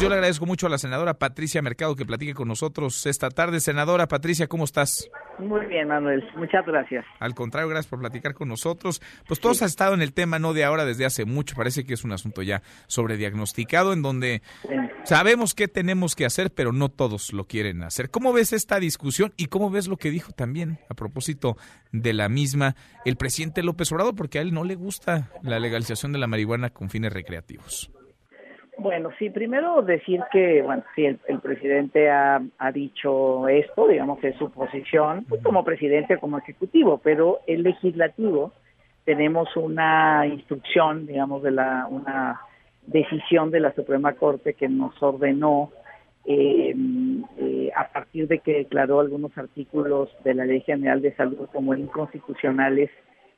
Yo le agradezco mucho a la senadora Patricia Mercado que platique con nosotros esta tarde. Senadora Patricia, ¿cómo estás? Muy bien, Manuel. Muchas gracias. Al contrario, gracias por platicar con nosotros. Pues todos sí. has estado en el tema, no de ahora, desde hace mucho. Parece que es un asunto ya sobrediagnosticado, en donde sí. sabemos qué tenemos que hacer, pero no todos lo quieren hacer. ¿Cómo ves esta discusión y cómo ves lo que dijo también a propósito de la misma el presidente López Obrador? Porque a él no le gusta la legalización de la marihuana con fines recreativos. Bueno, sí, primero decir que, bueno, sí, el, el presidente ha, ha, dicho esto, digamos que es su posición, pues, como presidente, como ejecutivo, pero el legislativo tenemos una instrucción, digamos, de la, una decisión de la Suprema Corte que nos ordenó eh, eh, a partir de que declaró algunos artículos de la Ley General de Salud como inconstitucionales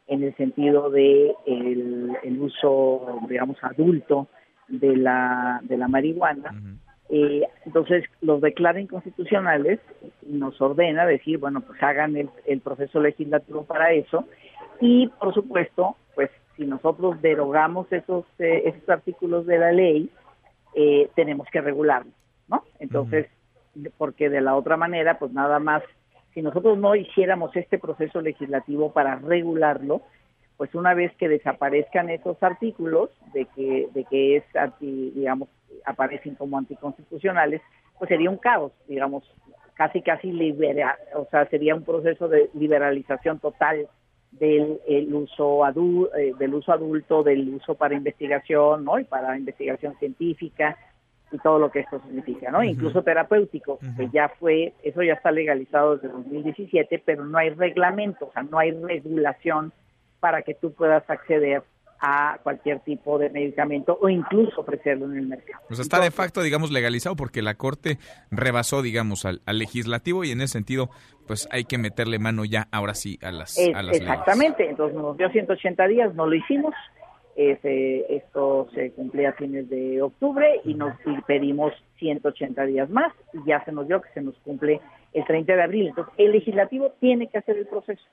en el sentido de el, el uso, digamos, adulto de la, de la marihuana. Uh -huh. eh, entonces los declara inconstitucionales y nos ordena decir, bueno, pues hagan el, el, proceso legislativo para eso y por supuesto, pues si nosotros derogamos esos, eh, esos artículos de la ley, eh, tenemos que regularlos, ¿no? Entonces, uh -huh. porque de la otra manera, pues nada más, si nosotros no hiciéramos este proceso legislativo para regularlo, pues una vez que desaparezcan esos artículos de que de que es anti, digamos aparecen como anticonstitucionales pues sería un caos digamos casi casi libera o sea sería un proceso de liberalización total del el uso adu eh, del uso adulto del uso para investigación no y para investigación científica y todo lo que esto significa no uh -huh. incluso terapéutico uh -huh. que ya fue eso ya está legalizado desde 2017 pero no hay reglamento o sea no hay regulación para que tú puedas acceder a cualquier tipo de medicamento o incluso ofrecerlo en el mercado. Pues está de facto, digamos, legalizado porque la Corte rebasó, digamos, al, al, legislativo y en ese sentido, pues hay que meterle mano ya ahora sí a las, es, a las Exactamente, leyes. entonces nos dio 180 días, no lo hicimos, este, esto se cumplía a fines de octubre y nos y pedimos 180 días más y ya se nos dio que se nos cumple el 30 de abril. Entonces, el legislativo tiene que hacer el proceso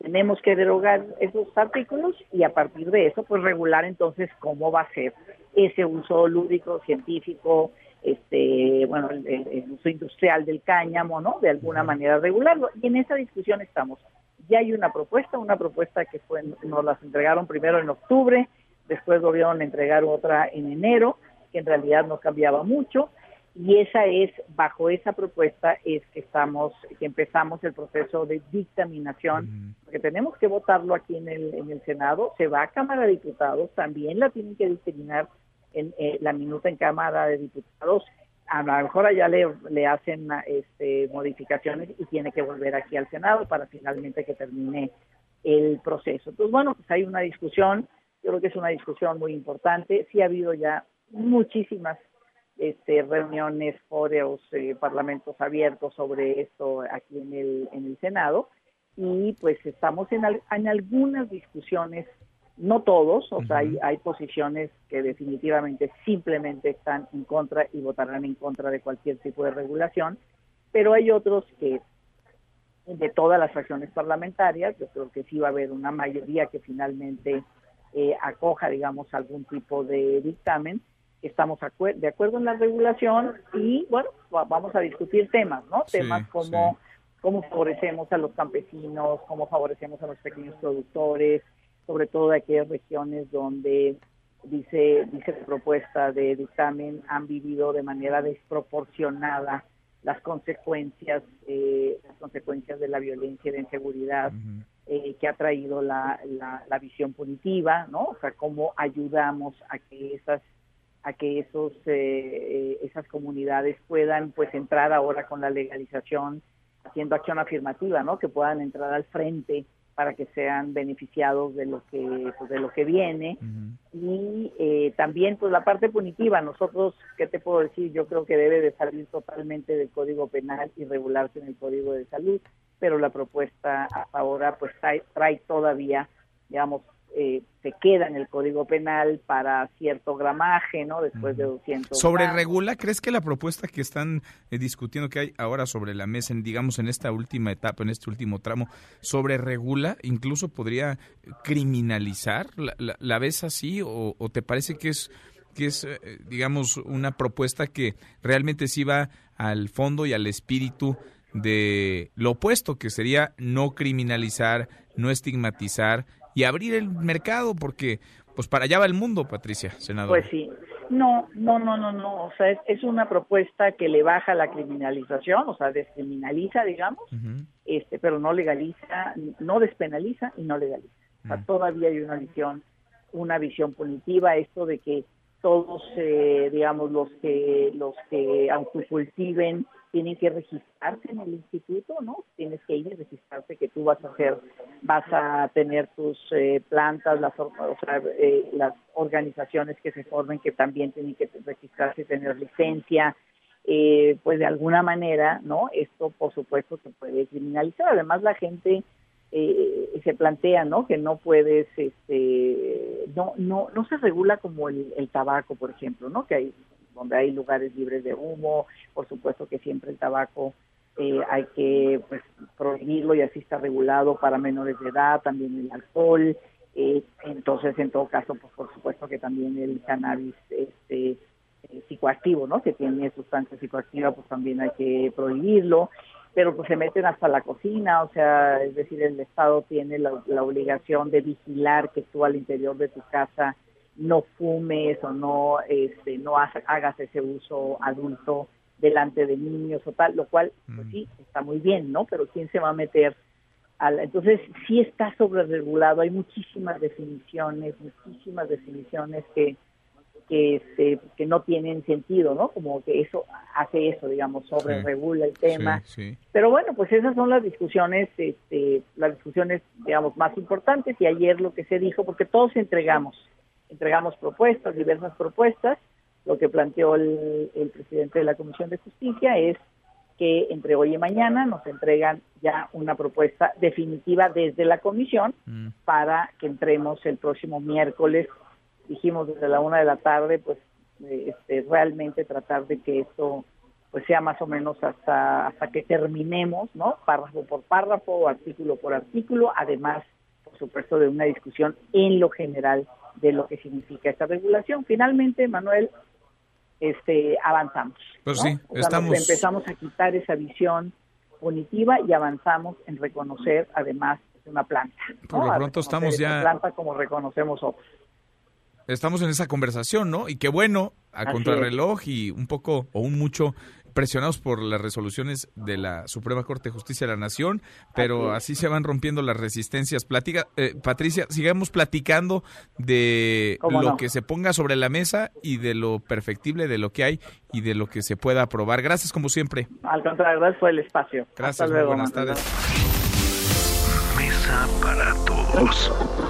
tenemos que derogar esos artículos y a partir de eso pues regular entonces cómo va a ser ese uso lúdico científico este bueno el, uso industrial del cáñamo no de alguna manera regularlo. Y en esa discusión estamos. Ya hay una propuesta una propuesta que fue nos las entregaron primero en octubre después volvieron a entregar otra en enero que en realidad no cambiaba mucho y esa es bajo esa propuesta es que estamos que empezamos el proceso de dictaminación uh -huh. porque tenemos que votarlo aquí en el en el senado. Se va a cámara de diputados también la tienen que dictaminar en eh, la minuta en cámara de diputados. A lo mejor allá le, le hacen este modificaciones y tiene que volver aquí al senado para finalmente que termine el proceso. Entonces bueno pues hay una discusión. Yo creo que es una discusión muy importante. Sí ha habido ya muchísimas este, reuniones, foros, eh, parlamentos abiertos sobre esto aquí en el, en el Senado y pues estamos en, al, en algunas discusiones, no todos, o uh -huh. sea, hay, hay posiciones que definitivamente simplemente están en contra y votarán en contra de cualquier tipo de regulación, pero hay otros que de todas las fracciones parlamentarias, yo creo que sí va a haber una mayoría que finalmente eh, acoja, digamos, algún tipo de dictamen, estamos de acuerdo en la regulación y bueno, vamos a discutir temas, ¿no? Sí, temas como sí. cómo favorecemos a los campesinos, cómo favorecemos a los pequeños productores, sobre todo de aquellas regiones donde dice dice la propuesta de dictamen han vivido de manera desproporcionada las consecuencias eh, las consecuencias de la violencia y de inseguridad uh -huh. eh, que ha traído la, la, la visión punitiva, ¿no? O sea, cómo ayudamos a que esas a que esos eh, esas comunidades puedan pues entrar ahora con la legalización haciendo acción afirmativa no que puedan entrar al frente para que sean beneficiados de lo que pues, de lo que viene. Uh -huh. y eh, también pues la parte punitiva. Nosotros qué te puedo decir yo creo que debe de salir totalmente del código penal y regularse en el código de salud pero la propuesta ahora pues trae, trae todavía digamos eh, se queda en el Código Penal para cierto gramaje, ¿no? Después de 200. ¿Sobre gramos. regula? ¿Crees que la propuesta que están eh, discutiendo que hay ahora sobre la mesa, en, digamos, en esta última etapa, en este último tramo, sobre regula, incluso podría criminalizar? ¿La, la, la ves así o, o, te parece que es que es, eh, digamos, una propuesta que realmente sí va al fondo y al espíritu de lo opuesto, que sería no criminalizar, no estigmatizar y abrir el mercado, porque pues para allá va el mundo, Patricia, senador. Pues sí. No, no, no, no, no. O sea, es, una propuesta que le baja la criminalización, o sea, descriminaliza, digamos, este, pero no legaliza, no despenaliza y no legaliza. O sea, todavía hay una visión, una visión punitiva, esto de que todos, eh, digamos, los que los que autocultiven tienen que registrarse en el instituto, ¿no? Tienes que ir y registrarte que tú vas a hacer, vas a tener tus eh, plantas, las, o sea, eh, las organizaciones que se formen que también tienen que registrarse y tener licencia, eh, pues de alguna manera, ¿no? Esto por supuesto se puede criminalizar. Además la gente eh, se plantea, ¿no? Que no puedes, este, no, no, no se regula como el, el tabaco, por ejemplo, ¿no? Que hay donde hay lugares libres de humo, por supuesto que siempre el tabaco eh, hay que pues, prohibirlo y así está regulado para menores de edad, también el alcohol, eh, entonces en todo caso pues por supuesto que también el cannabis este eh, psicoactivo, ¿no? Que tiene sustancia psicoactiva, pues también hay que prohibirlo, pero pues se meten hasta la cocina, o sea, es decir, el Estado tiene la, la obligación de vigilar que tú al interior de tu casa no fumes o no este no hagas ese uso adulto delante de niños o tal, lo cual pues mm. sí está muy bien, ¿no? Pero quién se va a meter a entonces sí está sobre regulado, hay muchísimas definiciones, muchísimas definiciones que que este, que no tienen sentido, ¿no? Como que eso hace eso, digamos, sobre regula el tema. Pero bueno, pues esas son las discusiones, este, las discusiones, digamos, más importantes y ayer lo que se dijo, porque todos entregamos entregamos propuestas, diversas propuestas. Lo que planteó el, presidente de la Comisión de Justicia es que entre hoy y mañana nos entregan ya una propuesta definitiva desde la comisión mm. para que entremos el próximo miércoles, dijimos desde la una de la tarde, pues este, realmente tratar de que esto pues sea más o menos hasta hasta que terminemos, ¿no? Párrafo por párrafo, artículo por artículo, además, por supuesto, de una discusión en lo general de lo que significa esta regulación. Finalmente, Manuel, este, avanzamos. Pues sí, estamos... empezamos a quitar esa visión punitiva y avanzamos en reconocer además una planta. Por lo pronto estamos ya... Planta como reconocemos otros. Estamos en esa conversación, ¿no? Y qué bueno, a contrarreloj y un poco o un mucho presionados por las resoluciones de la Suprema Corte de Justicia de la Nación, pero así, se van rompiendo las resistencias. Platica, eh, Patricia, sigamos platicando de lo que se ponga sobre la mesa y de lo perfectible de lo que hay y de lo que se pueda aprobar. Gracias como siempre. Al contrario, gracias por el espacio. Gracias, buenas tardes. Mesa para todos.